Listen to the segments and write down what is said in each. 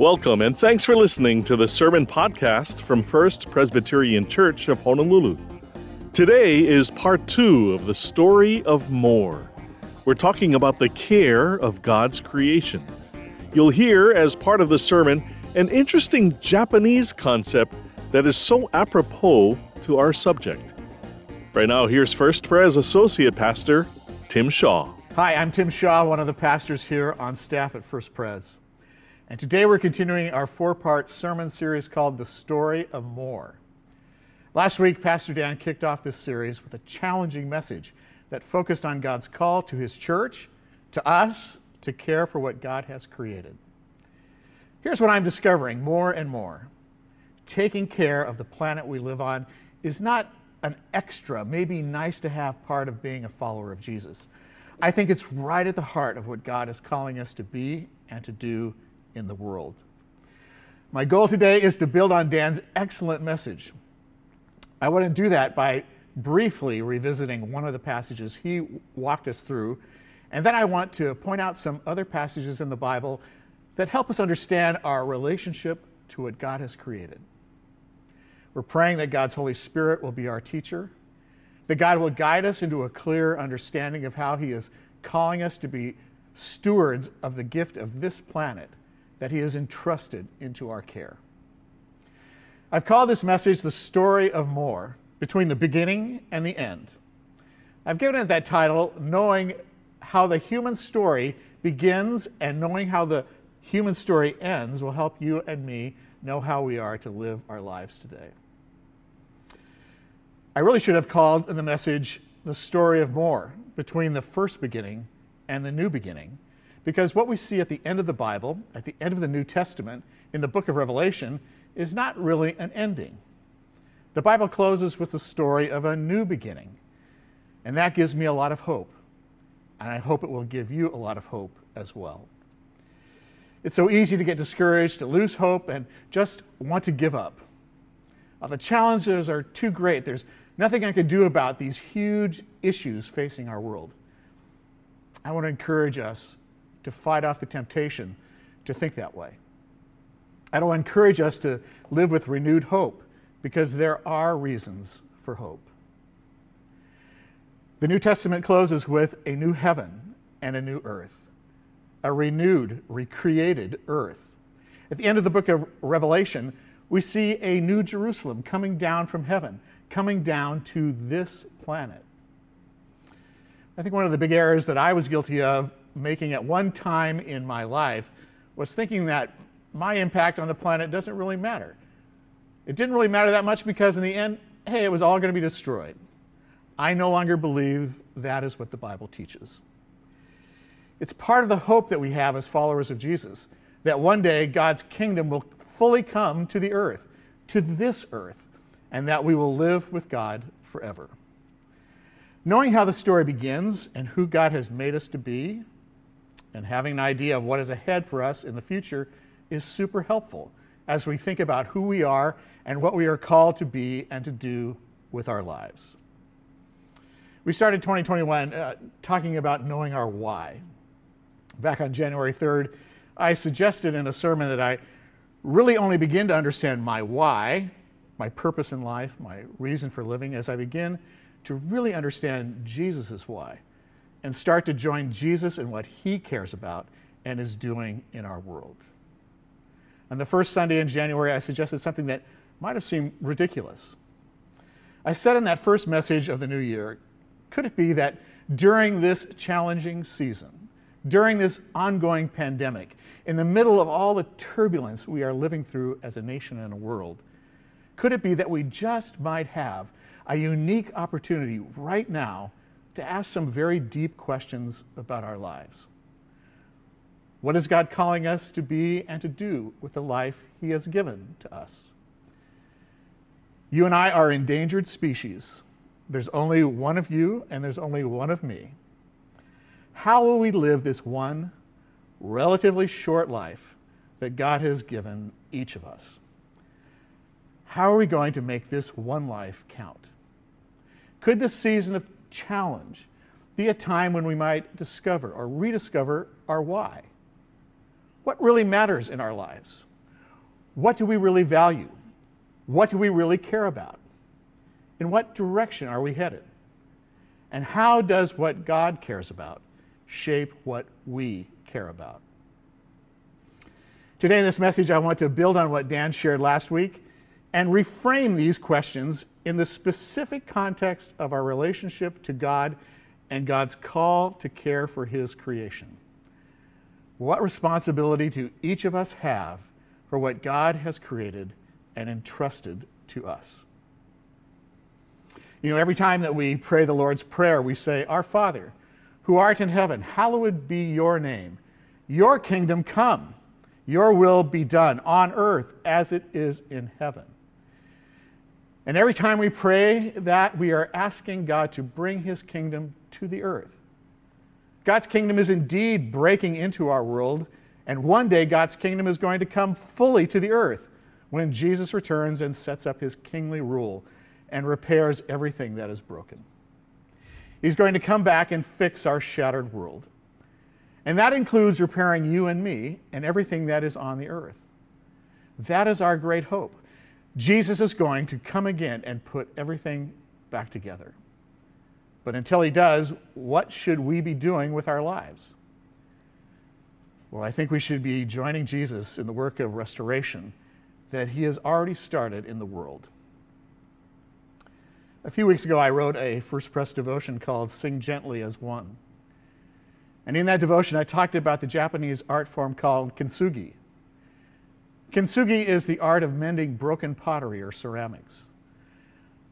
Welcome and thanks for listening to the Sermon Podcast from First Presbyterian Church of Honolulu. Today is part two of the story of more. We're talking about the care of God's creation. You'll hear, as part of the sermon, an interesting Japanese concept that is so apropos to our subject. Right now, here's First Pres Associate Pastor Tim Shaw. Hi, I'm Tim Shaw, one of the pastors here on staff at First Pres. And today we're continuing our four part sermon series called The Story of More. Last week, Pastor Dan kicked off this series with a challenging message that focused on God's call to his church, to us, to care for what God has created. Here's what I'm discovering more and more taking care of the planet we live on is not an extra, maybe nice to have part of being a follower of Jesus. I think it's right at the heart of what God is calling us to be and to do in the world. My goal today is to build on Dan's excellent message. I want to do that by briefly revisiting one of the passages he walked us through, and then I want to point out some other passages in the Bible that help us understand our relationship to what God has created. We're praying that God's Holy Spirit will be our teacher, that God will guide us into a clear understanding of how He is calling us to be stewards of the gift of this planet that He has entrusted into our care. I've called this message the story of more, between the beginning and the end. I've given it that title, knowing how the human story begins and knowing how the human story ends will help you and me know how we are to live our lives today. I really should have called the message the story of more between the first beginning and the new beginning, because what we see at the end of the Bible, at the end of the New Testament, in the book of Revelation, is not really an ending. The Bible closes with the story of a new beginning, and that gives me a lot of hope, and I hope it will give you a lot of hope as well. It's so easy to get discouraged, to lose hope, and just want to give up. Uh, the challenges are too great. There's nothing I can do about these huge issues facing our world. I want to encourage us to fight off the temptation to think that way. I to encourage us to live with renewed hope because there are reasons for hope. The New Testament closes with a new heaven and a new earth, a renewed, recreated earth. At the end of the book of Revelation, we see a new Jerusalem coming down from heaven, coming down to this planet. I think one of the big errors that I was guilty of making at one time in my life was thinking that my impact on the planet doesn't really matter. It didn't really matter that much because, in the end, hey, it was all going to be destroyed. I no longer believe that is what the Bible teaches. It's part of the hope that we have as followers of Jesus that one day God's kingdom will fully come to the earth, to this earth, and that we will live with God forever. Knowing how the story begins and who God has made us to be, and having an idea of what is ahead for us in the future is super helpful as we think about who we are and what we are called to be and to do with our lives. We started 2021 uh, talking about knowing our why. Back on January 3rd, I suggested in a sermon that I really only begin to understand my why, my purpose in life, my reason for living, as I begin to really understand Jesus' why and start to join Jesus in what he cares about and is doing in our world. On the first Sunday in January, I suggested something that might have seemed ridiculous. I said in that first message of the new year could it be that during this challenging season, during this ongoing pandemic, in the middle of all the turbulence we are living through as a nation and a world, could it be that we just might have a unique opportunity right now to ask some very deep questions about our lives? What is God calling us to be and to do with the life He has given to us? You and I are endangered species. There's only one of you, and there's only one of me. How will we live this one relatively short life that God has given each of us? How are we going to make this one life count? Could this season of challenge be a time when we might discover or rediscover our why? What really matters in our lives? What do we really value? What do we really care about? In what direction are we headed? And how does what God cares about shape what we care about? Today, in this message, I want to build on what Dan shared last week and reframe these questions in the specific context of our relationship to God and God's call to care for His creation. What responsibility do each of us have for what God has created and entrusted to us? You know, every time that we pray the Lord's Prayer, we say, Our Father, who art in heaven, hallowed be your name. Your kingdom come, your will be done on earth as it is in heaven. And every time we pray that, we are asking God to bring his kingdom to the earth. God's kingdom is indeed breaking into our world, and one day God's kingdom is going to come fully to the earth when Jesus returns and sets up his kingly rule and repairs everything that is broken. He's going to come back and fix our shattered world. And that includes repairing you and me and everything that is on the earth. That is our great hope. Jesus is going to come again and put everything back together. But until he does, what should we be doing with our lives? Well, I think we should be joining Jesus in the work of restoration that he has already started in the world. A few weeks ago, I wrote a First Pres devotion called Sing Gently as One. And in that devotion, I talked about the Japanese art form called kintsugi. Kintsugi is the art of mending broken pottery or ceramics.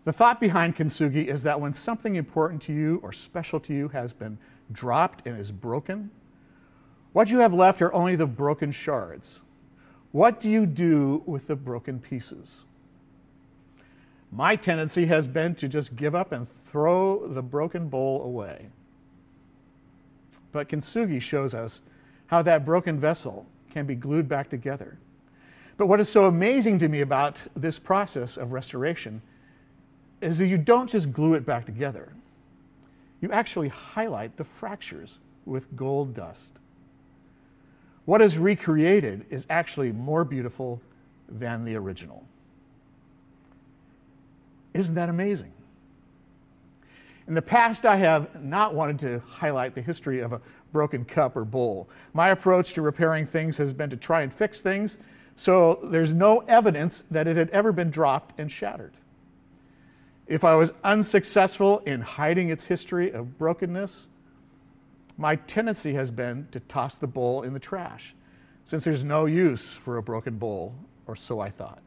The thought behind kintsugi is that when something important to you or special to you has been dropped and is broken, what you have left are only the broken shards. What do you do with the broken pieces? My tendency has been to just give up and throw the broken bowl away. But Kintsugi shows us how that broken vessel can be glued back together. But what is so amazing to me about this process of restoration is that you don't just glue it back together, you actually highlight the fractures with gold dust. What is recreated is actually more beautiful than the original. Isn't that amazing? In the past, I have not wanted to highlight the history of a broken cup or bowl. My approach to repairing things has been to try and fix things so there's no evidence that it had ever been dropped and shattered. If I was unsuccessful in hiding its history of brokenness, my tendency has been to toss the bowl in the trash, since there's no use for a broken bowl, or so I thought.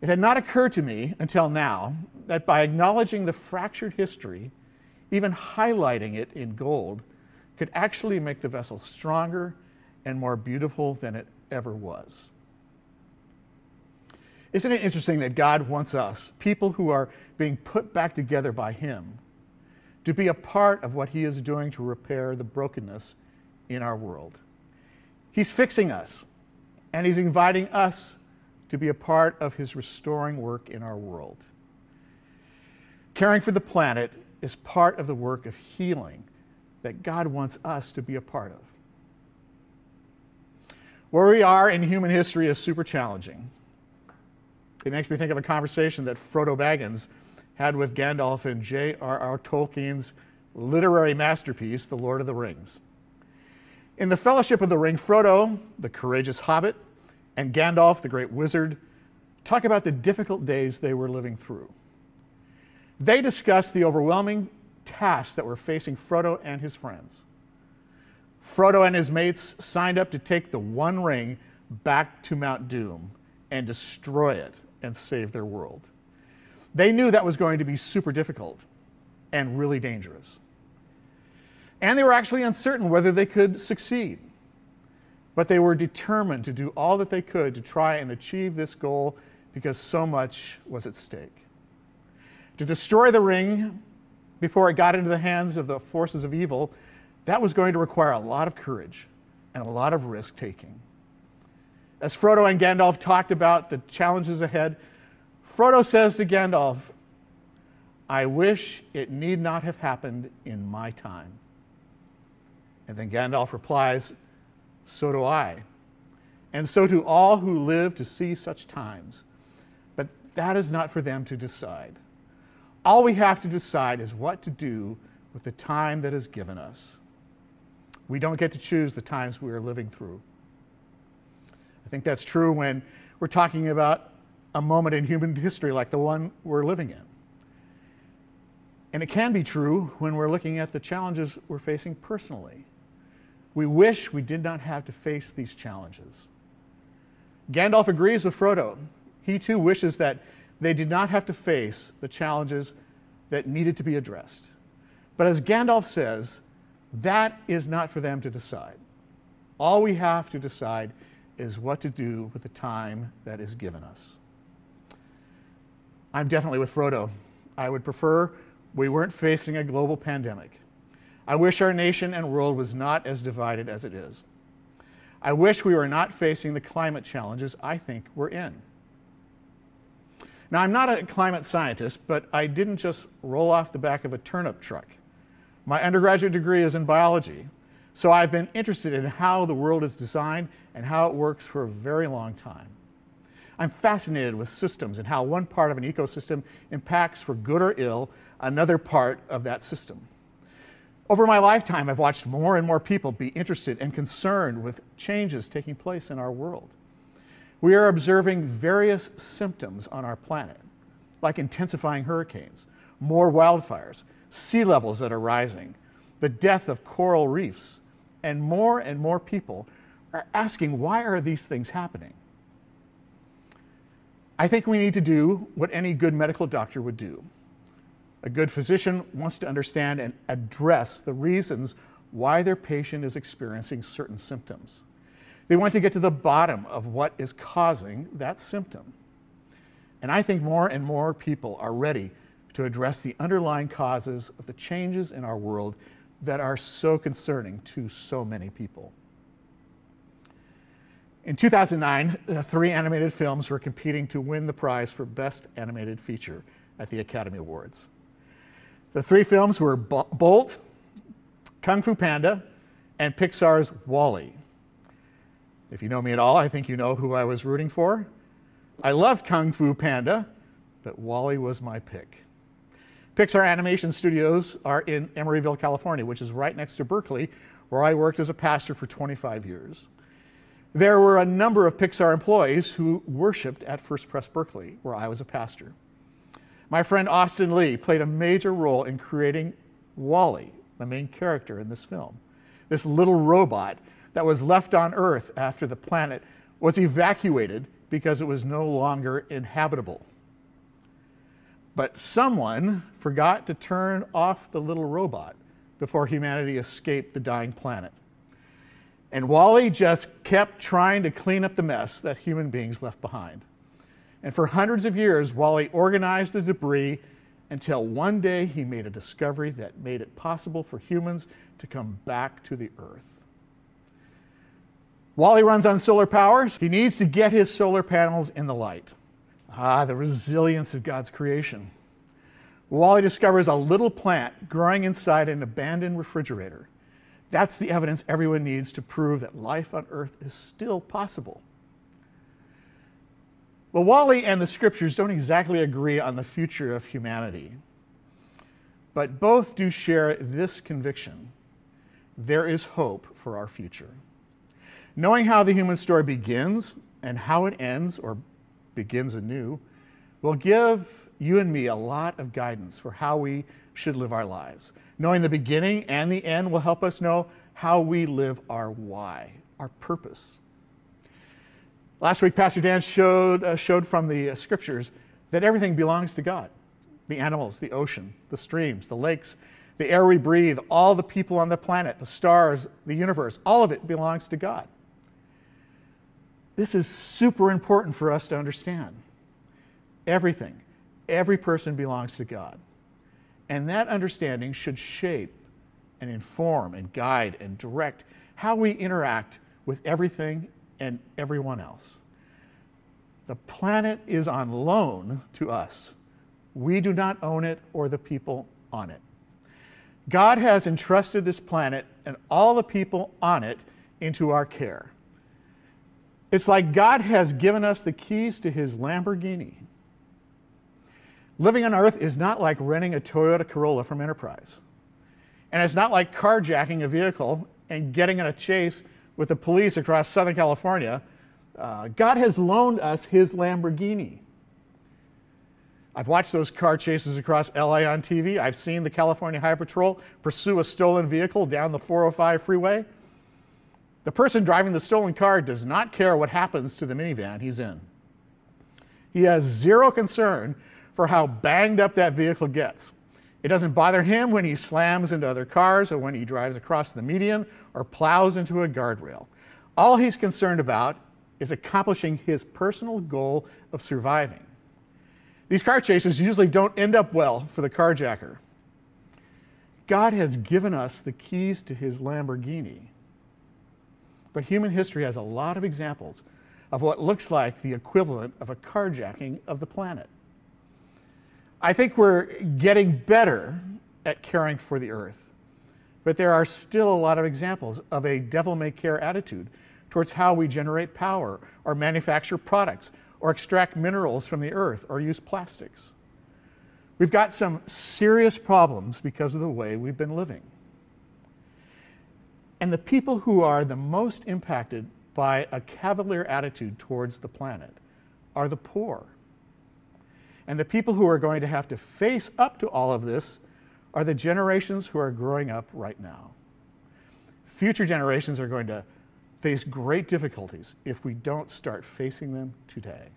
It had not occurred to me until now that by acknowledging the fractured history, even highlighting it in gold, could actually make the vessel stronger and more beautiful than it ever was. Isn't it interesting that God wants us, people who are being put back together by Him, to be a part of what He is doing to repair the brokenness in our world? He's fixing us, and He's inviting us to be a part of his restoring work in our world. Caring for the planet is part of the work of healing that God wants us to be a part of. Where we are in human history is super challenging. It makes me think of a conversation that Frodo Baggins had with Gandalf in J.R.R. Tolkien's literary masterpiece, The Lord of the Rings. In the Fellowship of the Ring, Frodo, the courageous hobbit, and Gandalf, the great wizard, talk about the difficult days they were living through. They discuss the overwhelming tasks that were facing Frodo and his friends. Frodo and his mates signed up to take the One Ring back to Mount Doom and destroy it and save their world. They knew that was going to be super difficult and really dangerous. And they were actually uncertain whether they could succeed but they were determined to do all that they could to try and achieve this goal because so much was at stake. To destroy the ring before it got into the hands of the forces of evil, that was going to require a lot of courage and a lot of risk taking. As Frodo and Gandalf talked about the challenges ahead, Frodo says to Gandalf, I wish it need not have happened in my time. And then Gandalf replies, so do I. and so do all who live to see such times. But that is not for them to decide. All we have to decide is what to do with the time that is given us. We don't get to choose the times we are living through. I think that's true when we're talking about a moment in human history like the one we're living in. And it can be true when we're looking at the challenges we're facing personally. We wish we did not have to face these challenges. Gandalf agrees with Frodo. He too wishes that they did not have to face the challenges that needed to be addressed. But as Gandalf says, that is not for them to decide. All we have to decide is what to do with the time that is given us. I'm definitely with Frodo. I would prefer we weren't facing a global pandemic. I wish our nation and world was not as divided as it is. I wish we were not facing the climate challenges I think we're in. Now, I'm not a climate scientist, but I didn't just roll off the back of a turnip truck. My undergraduate degree is in biology, so I've been interested in how the world is designed and how it works for a very long time. I'm fascinated with systems and how one part of an ecosystem impacts, for good or ill, another part of that system. Over my lifetime, I've watched more and more people be interested and concerned with changes taking place in our world. We are observing various symptoms on our planet, like intensifying hurricanes, more wildfires, sea levels that are rising, the death of coral reefs, and more and more people are asking why are these things happening? I think we need to do what any good medical doctor would do. A good physician wants to understand and address the reasons why their patient is experiencing certain symptoms. They want to get to the bottom of what is causing that symptom. And I think more and more people are ready to address the underlying causes of the changes in our world that are so concerning to so many people. In 2009, three animated films were competing to win the prize for Best Animated Feature at the Academy Awards. The three films were Bolt, Kung Fu Panda, and Pixar's WALL-E. If you know me at all, I think you know who I was rooting for. I loved Kung Fu Panda, but WALL-E was my pick. Pixar Animation Studios are in Emeryville, California, which is right next to Berkeley, where I worked as a pastor for 25 years. There were a number of Pixar employees who worshiped at First Pres Berkeley, where I was a pastor. My friend Austin Lee played a major role in creating WALL-E, the main character in this film. This little robot that was left on Earth after the planet was evacuated because it was no longer inhabitable. But someone forgot to turn off the little robot before humanity escaped the dying planet. And WALL-E just kept trying to clean up the mess that human beings left behind. And for hundreds of years, WALL-E organized the debris until one day he made a discovery that made it possible for humans to come back to the earth. WALL-E runs on solar power. He needs to get his solar panels in the light. Ah, the resilience of God's creation. WALL-E discovers a little plant growing inside an abandoned refrigerator. That's the evidence everyone needs to prove that life on earth is still possible. Well, WALL-E and the scriptures don't exactly agree on the future of humanity, but both do share this conviction there is hope for our future. Knowing how the human story begins and how it ends or begins anew will give you and me a lot of guidance for how we should live our lives. Knowing the beginning and the end will help us know how we live our why, our purpose. Last week, Pastor Dan showed, uh, showed from the uh, scriptures that everything belongs to God the animals, the ocean, the streams, the lakes, the air we breathe, all the people on the planet, the stars, the universe, all of it belongs to God. This is super important for us to understand. Everything, every person belongs to God. And that understanding should shape and inform and guide and direct how we interact with everything and everyone else. The planet is on loan to us. We do not own it or the people on it. God has entrusted this planet and all the people on it into our care. It's like God has given us the keys to his Lamborghini. Living on earth is not like renting a Toyota Corolla from Enterprise. And it's not like carjacking a vehicle and getting in a chase with the police across Southern California. Uh, God has loaned us his Lamborghini. I've watched those car chases across LA on TV. I've seen the California Highway Patrol pursue a stolen vehicle down the 405 freeway. The person driving the stolen car does not care what happens to the minivan he's in. He has zero concern for how banged up that vehicle gets. It doesn't bother him when he slams into other cars or when he drives across the median or plows into a guardrail. All he's concerned about is accomplishing his personal goal of surviving. These car chases usually don't end up well for the carjacker. God has given us the keys to his Lamborghini. But human history has a lot of examples of what looks like the equivalent of a carjacking of the planet. I think we're getting better at caring for the earth, but there are still a lot of examples of a devil may care attitude towards how we generate power or manufacture products or extract minerals from the earth or use plastics. We've got some serious problems because of the way we've been living. And the people who are the most impacted by a cavalier attitude towards the planet are the poor. And the people who are going to have to face up to all of this are the generations who are growing up right now. Future generations are going to face great difficulties if we don't start facing them today.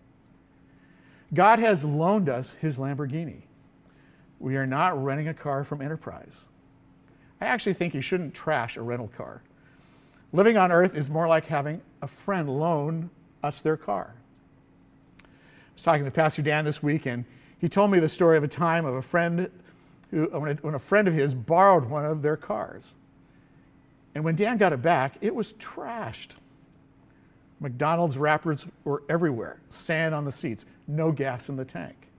God has loaned us his Lamborghini. We are not renting a car from Enterprise. I actually think you shouldn't trash a rental car. Living on earth is more like having a friend loan us their car. I was talking to Pastor Dan this week, and he told me the story of a time of a friend who, when a friend of his borrowed one of their cars. And when Dan got it back, it was trashed. McDonald's wrappers were everywhere, sand on the seats, no gas in the tank.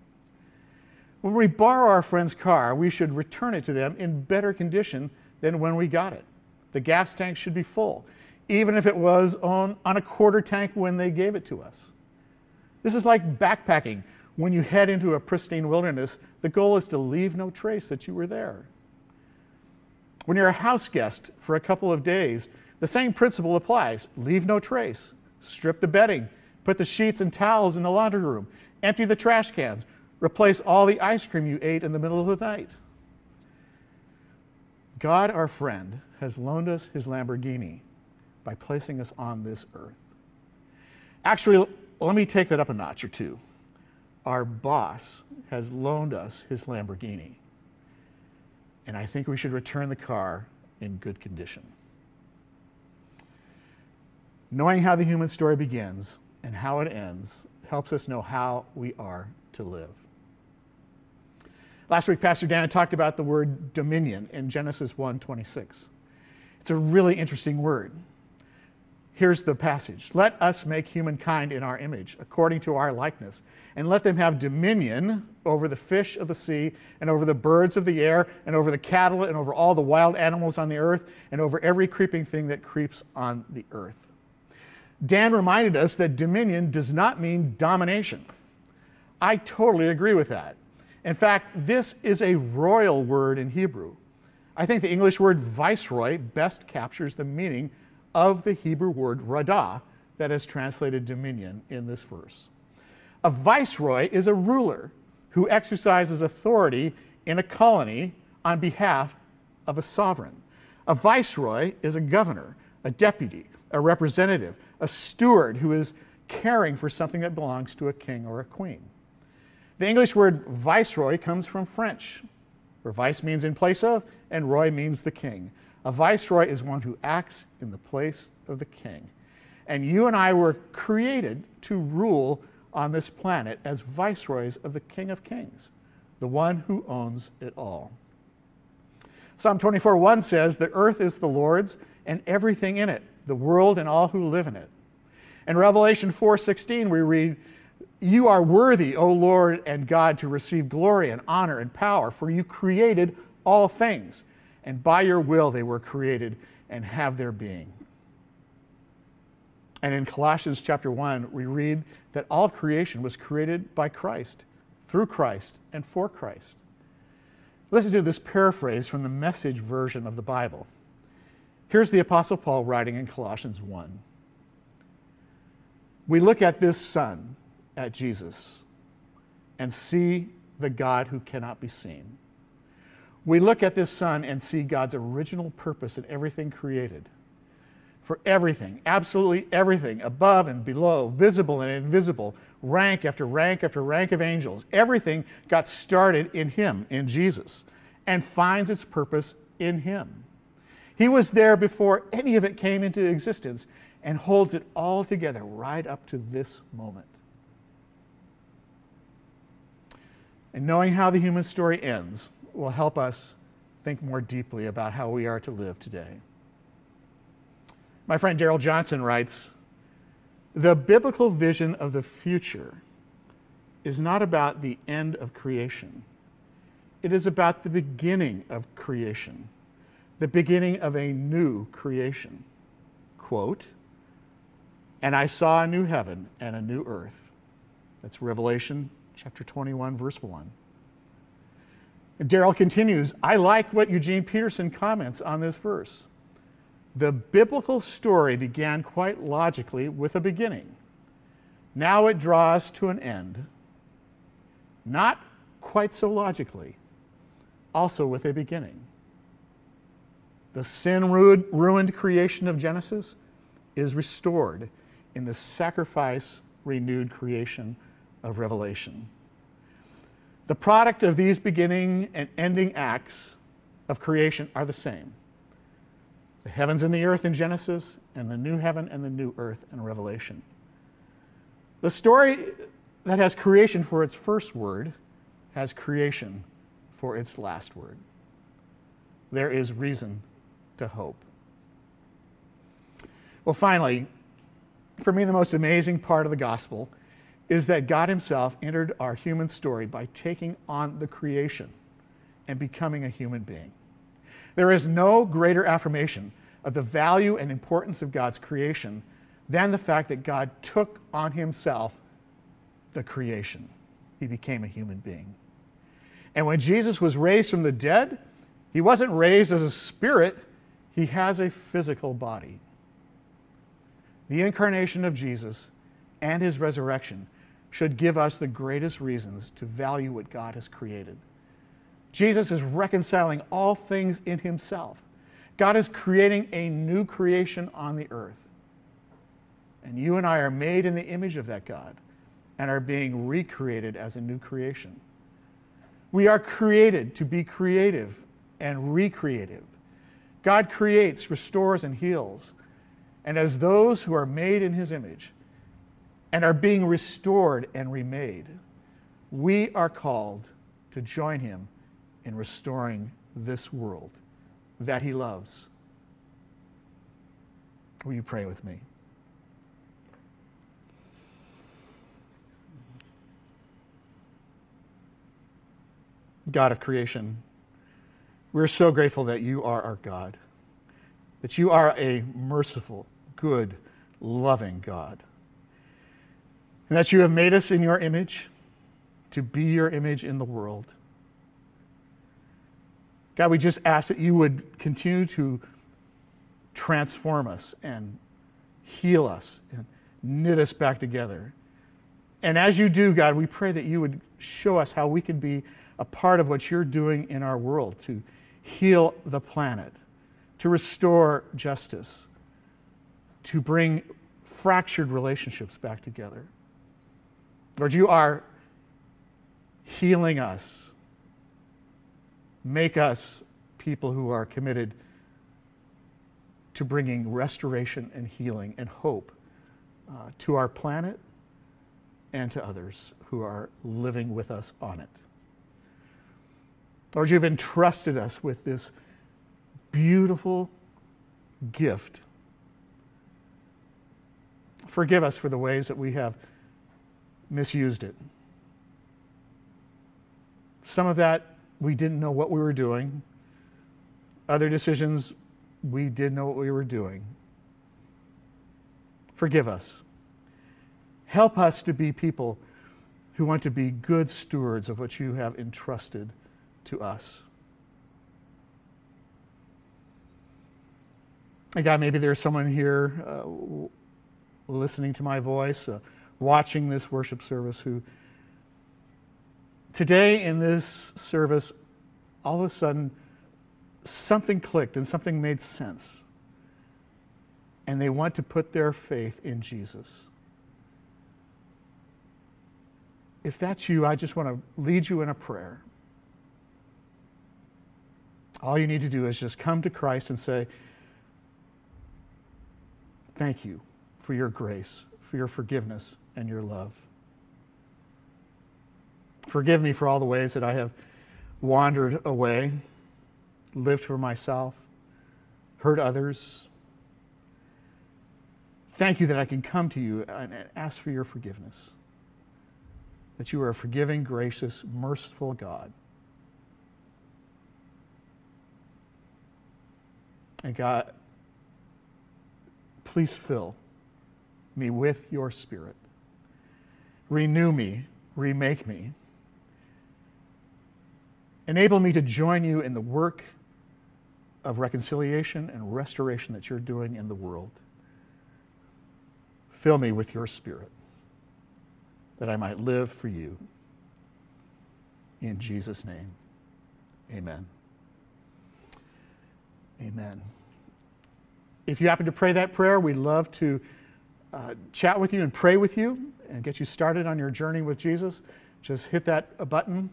When we borrow our friend's car, we should return it to them in better condition than when we got it. The gas tank should be full, even if it was on, on a quarter tank when they gave it to us. This is like backpacking. When you head into a pristine wilderness, the goal is to leave no trace that you were there. When you're a house guest for a couple of days, the same principle applies leave no trace, strip the bedding, put the sheets and towels in the laundry room, empty the trash cans, replace all the ice cream you ate in the middle of the night. God, our friend, has loaned us his Lamborghini by placing us on this earth. Actually, let me take that up a notch or two. Our boss has loaned us his Lamborghini, and I think we should return the car in good condition. Knowing how the human story begins and how it ends helps us know how we are to live. Last week, Pastor Dan talked about the word dominion in Genesis 1:26. It's a really interesting word. Here's the passage Let us make humankind in our image, according to our likeness, and let them have dominion over the fish of the sea, and over the birds of the air, and over the cattle, and over all the wild animals on the earth, and over every creeping thing that creeps on the earth. Dan reminded us that dominion does not mean domination. I totally agree with that. In fact, this is a royal word in Hebrew. I think the English word viceroy best captures the meaning of the Hebrew word radah that is translated dominion in this verse. A viceroy is a ruler who exercises authority in a colony on behalf of a sovereign. A viceroy is a governor, a deputy, a representative, a steward who is caring for something that belongs to a king or a queen. The English word viceroy comes from French, where vice means in place of, and roy means the king. A viceroy is one who acts in the place of the king. And you and I were created to rule on this planet as viceroys of the King of Kings, the one who owns it all. Psalm 24 1 says, The earth is the Lord's and everything in it, the world and all who live in it. In Revelation 4:16 we read, you are worthy, O Lord and God, to receive glory and honor and power, for you created all things, and by your will they were created and have their being. And in Colossians chapter 1, we read that all creation was created by Christ, through Christ, and for Christ. Listen to this paraphrase from the message version of the Bible. Here's the Apostle Paul writing in Colossians 1. We look at this Son, at Jesus, and see the God who cannot be seen. We look at this Son and see God's original purpose in everything created for everything, absolutely everything, above and below, visible and invisible, rank after rank after rank of angels. Everything got started in Him, in Jesus, and finds its purpose in Him. He was there before any of it came into existence and holds it all together right up to this moment. And knowing how the human story ends will help us think more deeply about how we are to live today. My friend Darrell Johnson writes The biblical vision of the future is not about the end of creation, it is about the beginning of creation, the beginning of a new creation. Quote, and I saw a new heaven and a new earth. That's Revelation chapter 21, verse 1. Darrell continues I like what Eugene Peterson comments on this verse. The biblical story began quite logically with a beginning. Now it draws to an end. Not quite so logically, also with a beginning. The sin ruined creation of Genesis is restored in the sacrifice renewed creation of Revelation. The product of these beginning and ending acts of creation are the same the heavens and the earth in Genesis, and the new heaven and the new earth in Revelation. The story that has creation for its first word has creation for its last word. There is reason to hope. Well, finally, for me, the most amazing part of the gospel is that God Himself entered our human story by taking on the creation and becoming a human being. There is no greater affirmation of the value and importance of God's creation than the fact that God took on himself the creation. He became a human being. And when Jesus was raised from the dead, he wasn't raised as a spirit, he has a physical body. The incarnation of Jesus and his resurrection should give us the greatest reasons to value what God has created. Jesus is reconciling all things in himself. God is creating a new creation on the earth. And you and I are made in the image of that God and are being recreated as a new creation. We are created to be creative and recreative. God creates, restores, and heals. And as those who are made in his image and are being restored and remade, we are called to join him in restoring this world that he loves. Will you pray with me? God of creation, we're so grateful that you are our God, that you are a merciful, good, loving God, and that you have made us in your image to be your image in the world. God, we just ask that you would continue to transform us and heal us and knit us back together. And as you do, God, we pray that you would show us how we can be a part of what you're doing in our world to heal the planet, to restore justice, to bring fractured relationships back together. Lord, you are healing us Make us people who are committed to bringing restoration and healing and hope uh, to our planet and to others who are living with us on it. Lord, you've entrusted us with this beautiful gift. Forgive us for the ways that we have misused it. Some of that we didn't know what we were doing. Other decisions, we did know what we were doing. Forgive us. Help us to be people who want to be good stewards of what you have entrusted to us. And God, maybe there's someone here uh, listening to my voice, uh, watching this worship service, who today in this service, all of a sudden, something clicked and something made sense. And they want to put their faith in Jesus. If that's you, I just want to lead you in a prayer. All you need to do is just come to Christ and say, Thank you for your grace, for your forgiveness, and your love. Forgive me for all the ways that I have wandered away, lived for myself, hurt others. Thank you that I can come to you and ask for your forgiveness. That you are a forgiving, gracious, merciful God. And God, please fill me with your spirit. Renew me, remake me. Enable me to join you in the work of reconciliation and restoration that you're doing in the world. Fill me with your spirit that I might live for you. In Jesus' name, amen. Amen. If you happen to pray that prayer, we'd love to uh, chat with you and pray with you and get you started on your journey with Jesus. Just hit that button.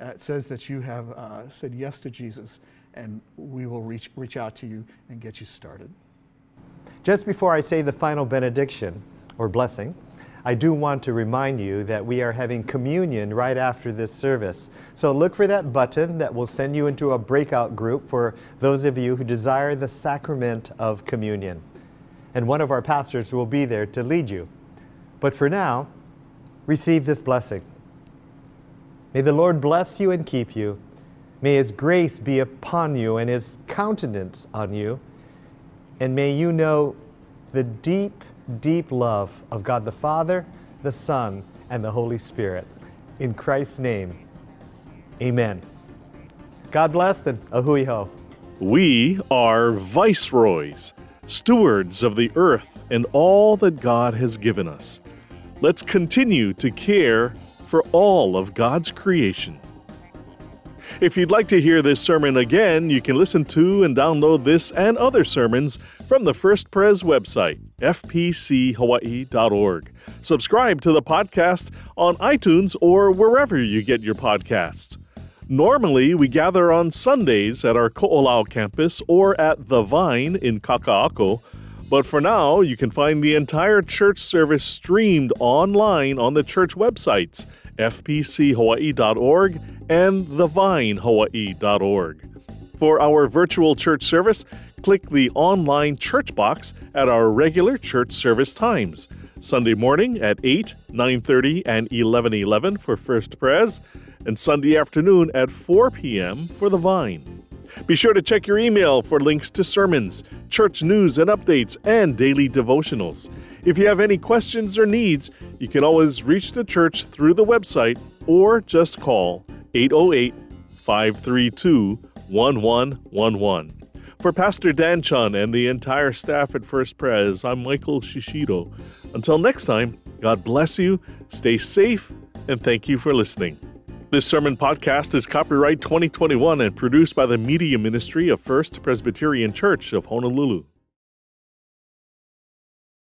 Uh, it says that you have uh, said yes to Jesus, and we will reach, reach out to you and get you started. Just before I say the final benediction or blessing, I do want to remind you that we are having communion right after this service. So look for that button that will send you into a breakout group for those of you who desire the sacrament of communion. And one of our pastors will be there to lead you. But for now, receive this blessing. May the Lord bless you and keep you. May His grace be upon you and His countenance on you. And may you know the deep deep love of God the Father, the Son, and the Holy Spirit. In Christ's name, amen. God bless and ahui ho. We are viceroys, stewards of the earth and all that God has given us. Let's continue to care for all of God's creation. If you'd like to hear this sermon again, you can listen to and download this and other sermons from the First Pres website, fpchawaii.org. Subscribe to the podcast on iTunes or wherever you get your podcasts. Normally, we gather on Sundays at our Ko'olau campus or at The Vine in Kaka'ako, but for now, you can find the entire church service streamed online on the church websites fpchawaii.org and thevinehawaii.org. For our virtual church service, click the online church box at our regular church service times. Sunday morning at 8, 9:30 and 11:11 for First Pres, and Sunday afternoon at 4 p.m. for the Vine. Be sure to check your email for links to sermons, church news and updates, and daily devotionals. If you have any questions or needs, you can always reach the church through the website or just call 808 532 1111. For Pastor Dan Chun and the entire staff at First Pres, I'm Michael Shishido. Until next time, God bless you, stay safe, and thank you for listening. This sermon podcast is copyright 2021 and produced by the Media Ministry of First Presbyterian Church of Honolulu.